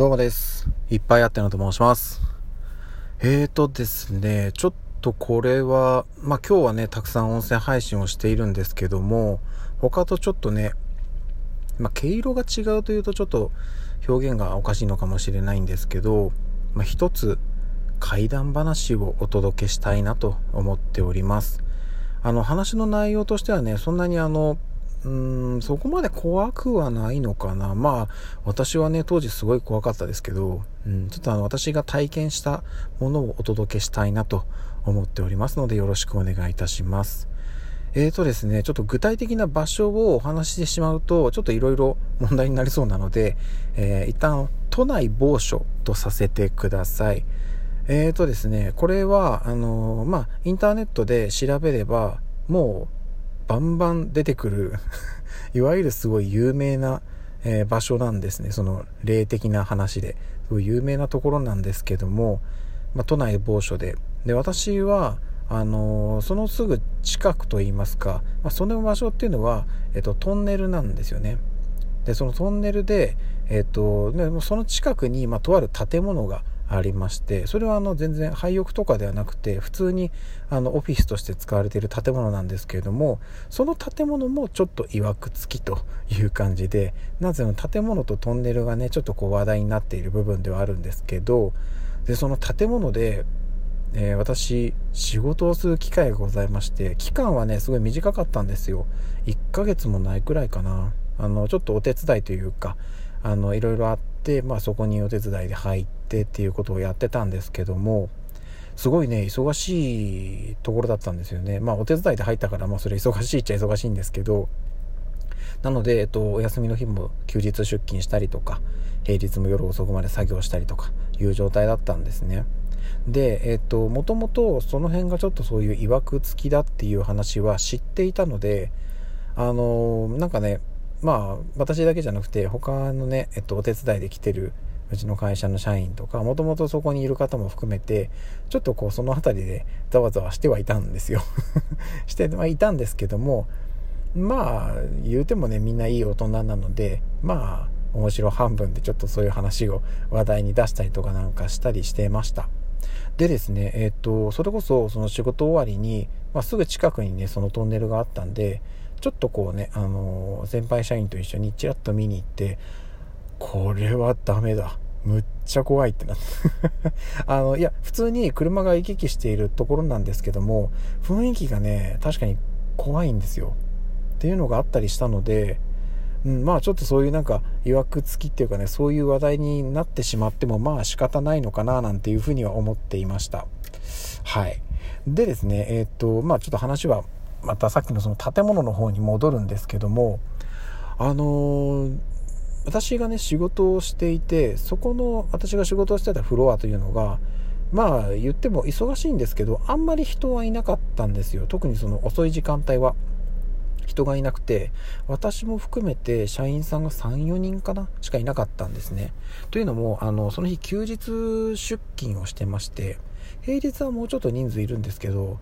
どうもです。いっぱいあってのと申します。えーとですね、ちょっとこれは、まあ今日はね、たくさん音声配信をしているんですけども、他とちょっとね、まあ毛色が違うというとちょっと表現がおかしいのかもしれないんですけど、まあ一つ怪談話をお届けしたいなと思っております。あの話の内容としてはね、そんなにあの、うーん、そこまで怖くはないのかな。まあ、私はね、当時すごい怖かったですけど、うん、ちょっとあの、私が体験したものをお届けしたいなと思っておりますので、よろしくお願いいたします。えーとですね、ちょっと具体的な場所をお話ししてしまうと、ちょっといろいろ問題になりそうなので、えー、一旦、都内某所とさせてください。えーとですね、これは、あのー、まあ、インターネットで調べれば、もう、バンバン出てくる いわゆるすごい有名な、えー、場所なんですね。その霊的な話で。すごい有名なところなんですけども、まあ、都内某所で。で、私は、あのー、そのすぐ近くといいますか、まあ、その場所っていうのは、えっと、トンネルなんですよね。で、そのトンネルで、えっと、ね、その近くに、まあ、とある建物がありましてそれはあの全然廃屋とかではなくて普通にあのオフィスとして使われている建物なんですけれどもその建物もちょっといわくつきという感じでなぜの建物とトンネルがねちょっとこう話題になっている部分ではあるんですけどでその建物でえー、私仕事をする機会がございまして期間はねすごい短かったんですよ。1ヶ月もないくらいかな。あのちょっとお手伝いというかあのいろいろあって、まあ、そこにお手伝いで入ってっていうことをやってたんですけどもすごいね忙しいところだったんですよね。まあお手伝いで入ったからまあそれ忙しいっちゃ忙しいんですけどなので、えっと、お休みの日も休日出勤したりとか平日も夜遅くまで作業したりとかいう状態だったんですね。でえっともともとその辺がちょっとそういういわくつきだっていう話は知っていたのであのなんかねまあ私だけじゃなくて他のね、えっと、お手伝いで来てるうちの会社の社員とかもともとそこにいる方も含めてちょっとこうその辺りでざわざわしてはいたんですよ。してはいたんですけどもまあ言うてもねみんないい大人なのでまあ面白半分でちょっとそういう話を話題に出したりとかなんかしたりしてました。でですねえっ、とそれこそその仕事終わりに、まあ、すぐ近くにねそのトンネルがあったんでちょっとこうね、あの、先輩社員と一緒にチラッと見に行って、これはダメだ。むっちゃ怖いってなった あの、いや、普通に車が行き来しているところなんですけども、雰囲気がね、確かに怖いんですよ。っていうのがあったりしたので、うん、まあちょっとそういうなんか、いわくつきっていうかね、そういう話題になってしまっても、まあ仕方ないのかな、なんていうふうには思っていました。はい。でですね、えー、っと、まあちょっと話はまたさっきのその建物の方に戻るんですけどもあのー、私がね仕事をしていてそこの私が仕事をしてたフロアというのがまあ言っても忙しいんですけどあんまり人はいなかったんですよ。特にその遅い時間帯は。人がいなくて私も含めて社員さんが34人かなしかいなかったんですね。というのもあのその日休日出勤をしてまして平日はもうちょっと人数いるんですけど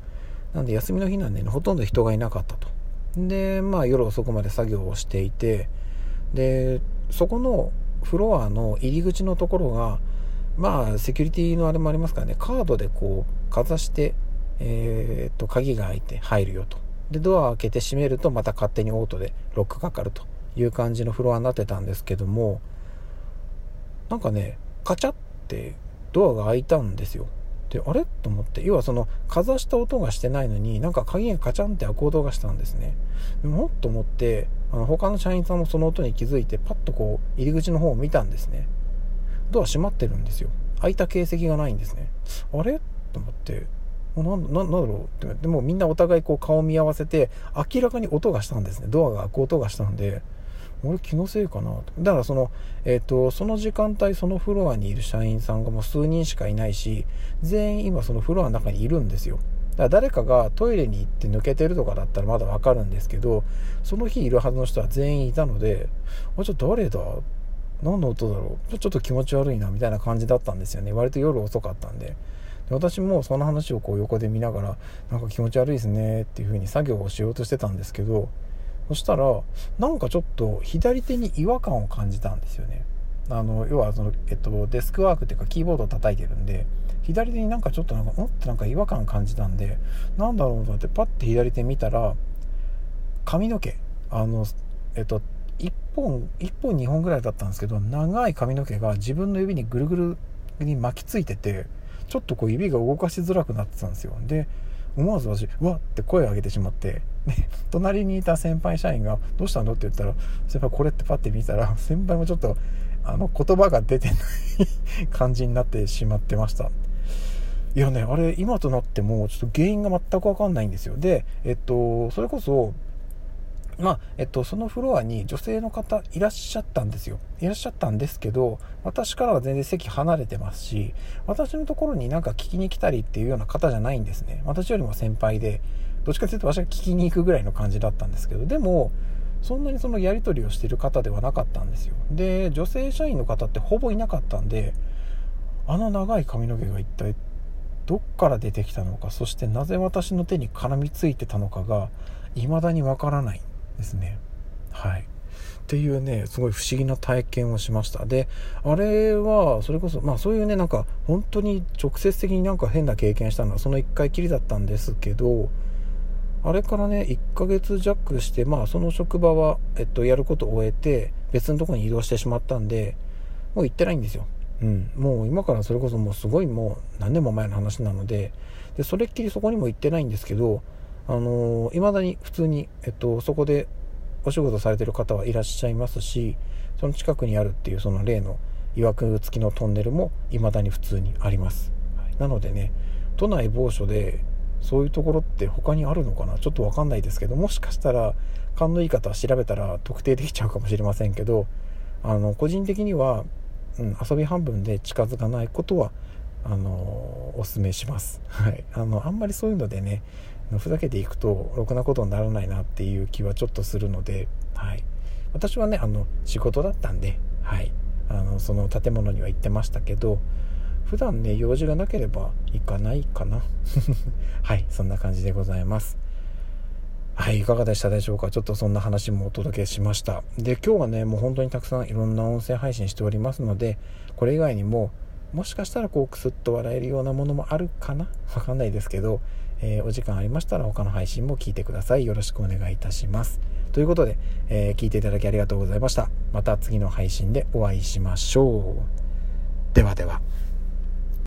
なんで休みの日なんで、ね、ほとんど人がいなかったと。で、まあ夜遅くまで作業をしていて、で、そこのフロアの入り口のところが、まあセキュリティのあれもありますからね、カードでこう、かざして、えー、っと、鍵が開いて入るよと。で、ドア開けて閉めるとまた勝手にオートでロックかかるという感じのフロアになってたんですけども、なんかね、カチャってドアが開いたんですよ。であれ？と思って。要はそのかざした音がしてないのになんか鍵がカチャンって開く音がしたんですね。でもっと思ってあの他の社員さんもその音に気づいてパッとこう入り口の方を見たんですね。ドア閉まってるんですよ。開いた形跡がないんですね。あれ？と思って。なんだろう？って。でもみんなお互いこう顔見合わせて明らかに音がしたんですね。ドアが開く音がしたんで。俺気のせいかなだからその、えっ、ー、と、その時間帯そのフロアにいる社員さんがもう数人しかいないし、全員今そのフロアの中にいるんですよ。だから誰かがトイレに行って抜けてるとかだったらまだわかるんですけど、その日いるはずの人は全員いたので、あ、ちょっと誰だ？何の音だろう？ちょっと気持ち悪いなみたいな感じだったんですよね。割と夜遅かったんで。で私もその話をこう横で見ながら、なんか気持ち悪いですねっていう風に作業をしようとしてたんですけど、そしたら、なんかちょっと左手に違和感を感じたんですよね。あの要はその、えっと、デスクワークっていうかキーボードを叩いてるんで左手になんかちょっとなんかもってなんか違和感感じたんでなんだろうと思ってパッて左手見たら髪の毛あのえっと1本1本2本ぐらいだったんですけど長い髪の毛が自分の指にぐるぐるに巻きついててちょっとこう指が動かしづらくなってたんですよで思わず私うわって声を上げてしまってで隣にいた先輩社員が「どうしたの?」って言ったら先輩これってパッて見たら先輩もちょっとあの言葉が出てない感じになってしまってましたいやねあれ今となってもちょっと原因が全く分かんないんですよでえっとそれこそまあ、えっと、そのフロアに女性の方いらっしゃったんですよ。いらっしゃったんですけど、私からは全然席離れてますし、私のところになんか聞きに来たりっていうような方じゃないんですね。私よりも先輩で、どっちかというと私が聞きに行くぐらいの感じだったんですけど、でも、そんなにそのやり取りをしてる方ではなかったんですよ。で、女性社員の方ってほぼいなかったんで、あの長い髪の毛が一体どっから出てきたのか、そしてなぜ私の手に絡みついてたのかが、未だにわからないですね。はい。っていうね、すごい不思議な体験をしました。で、あれは、それこそ、まあそういうね、なんか、本当に直接的になんか変な経験したのは、その1回きりだったんですけど、あれからね、1ヶ月弱して、まあその職場は、えっと、やることを終えて、別のとこに移動してしまったんで、もう行ってないんですよ。うん。もう今からそれこそもうすごいもう何年も前の話なので、で、それっきりそこにも行ってないんですけど、あのー、未だに普通に、えっと、そこでお仕事されてる方はいらっしゃいますし、その近くにあるっていうその例の曰く付きのトンネルも未だに普通にあります。はい、なのでね、都内某所でそういうところって他にあるのかな？ちょっとわかんないですけど、もしかしたら勘のいい方は調べたら特定できちゃうかもしれませんけど、あの、個人的には、うん、遊び半分で近づかないことは、あの、お勧めします。はい。あの、あんまりそういうのでね、ふざけていくとろくなことにならないなっていう気はちょっとするので、はい、私はねあの仕事だったんで、はい、あのその建物には行ってましたけど普段ね用事がなければ行かないかな。はい。そんな感じでございます。はい。いかがでしたでしょうか？ちょっとそんな話もお届けしました。で今日はねもう本当にたくさんいろんな音声配信しておりますのでこれ以外にももしかしたらこうクスッと笑えるようなものもあるかな？わかんないですけどえー、お時間ありましたら他の配信も聞いてください。よろしくお願いいたします。ということで、えー、聞いていただきありがとうございました。また次の配信でお会いしましょう。ではでは。